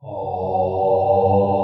哦。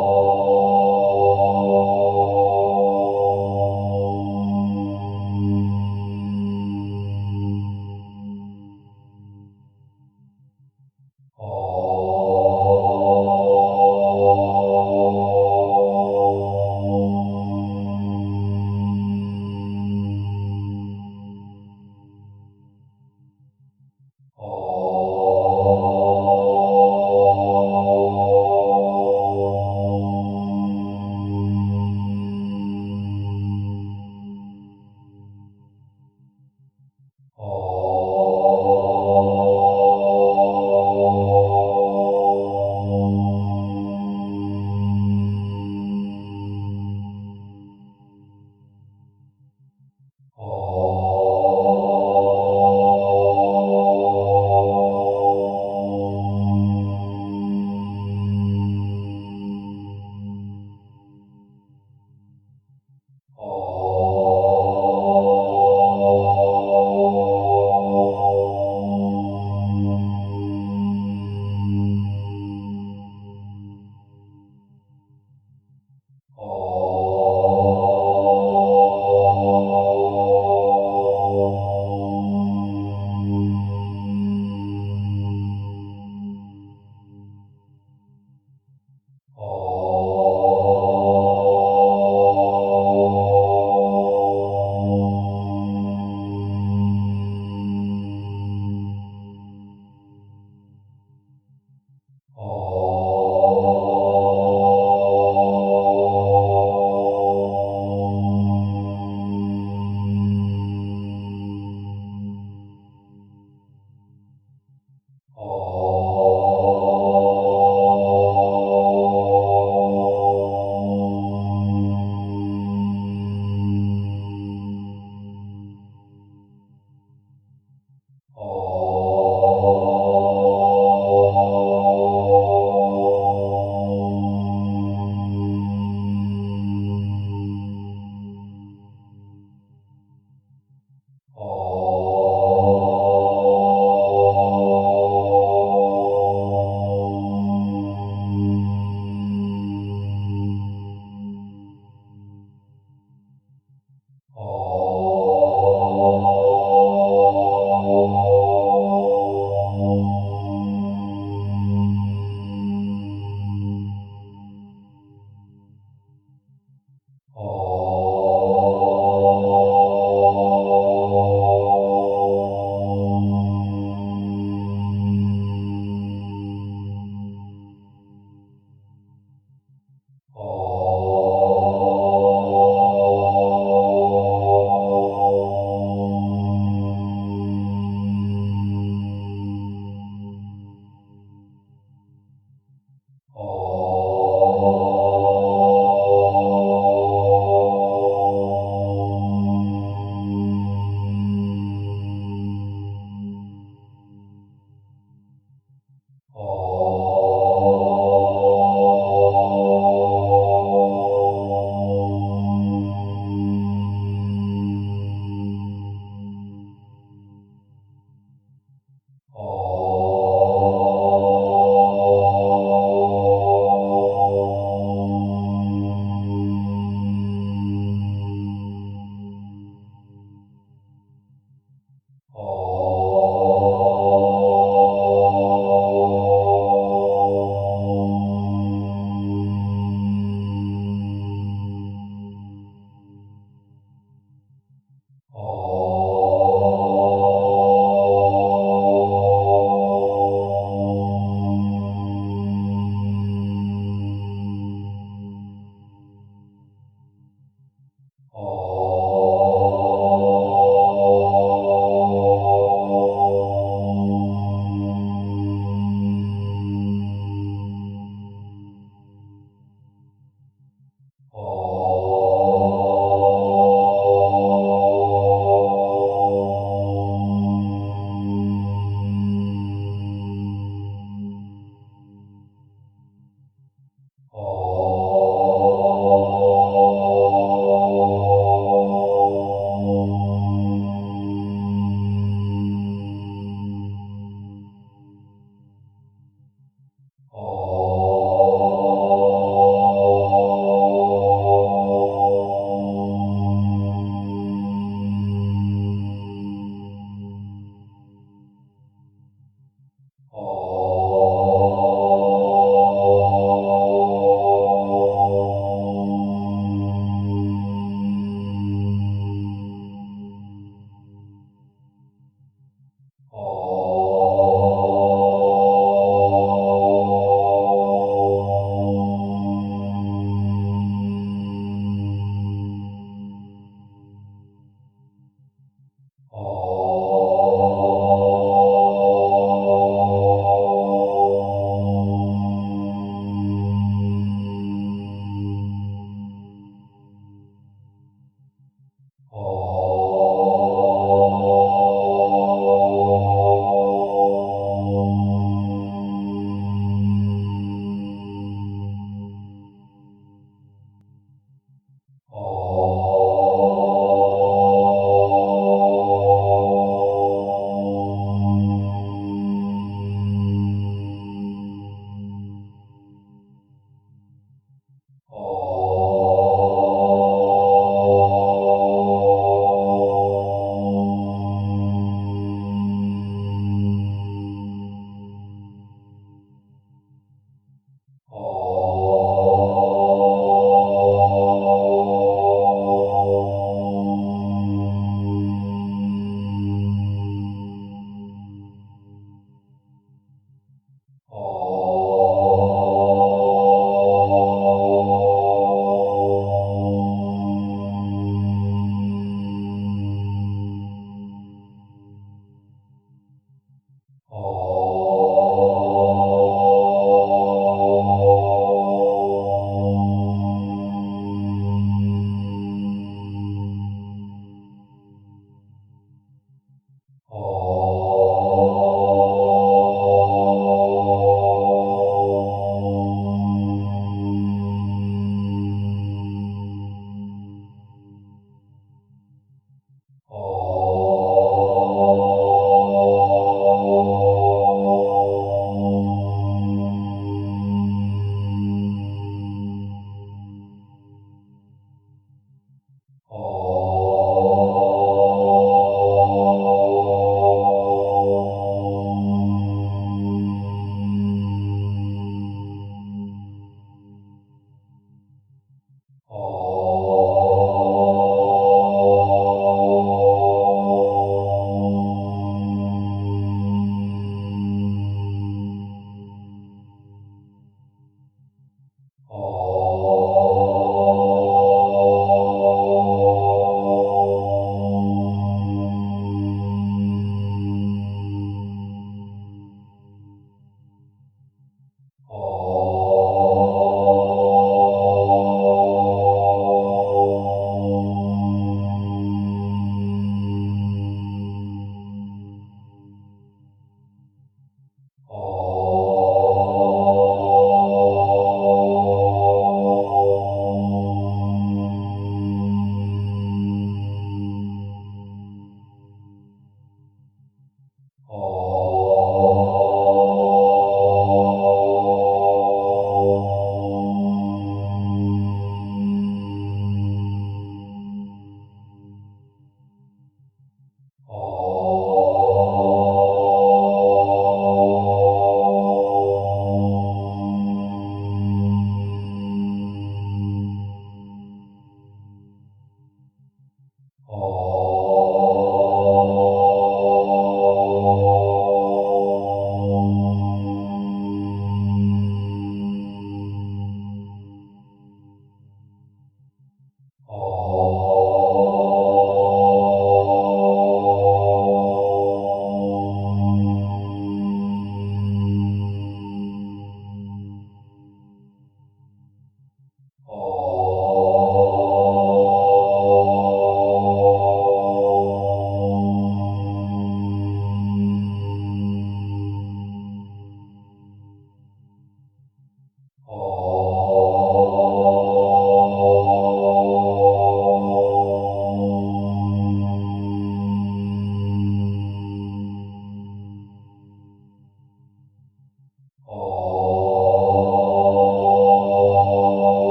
or Oh.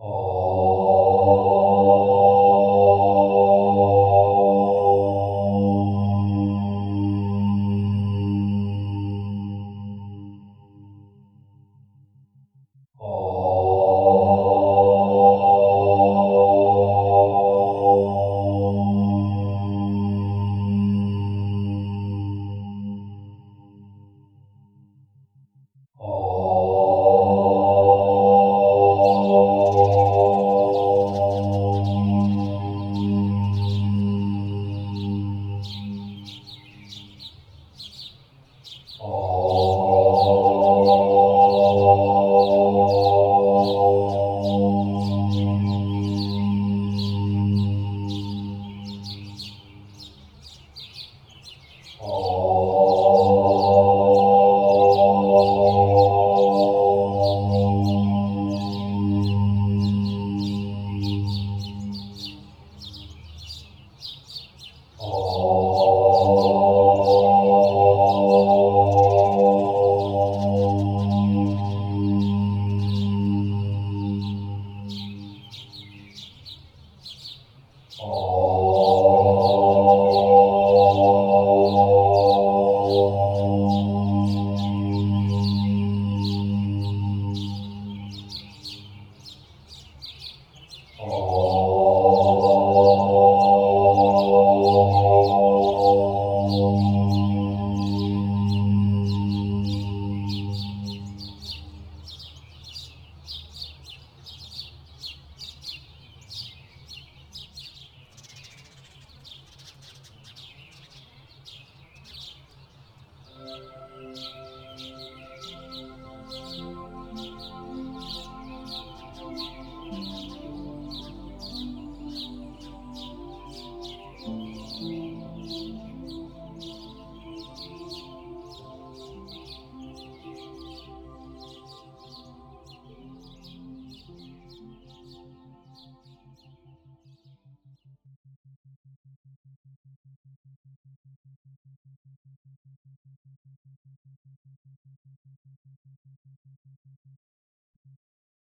or Oh.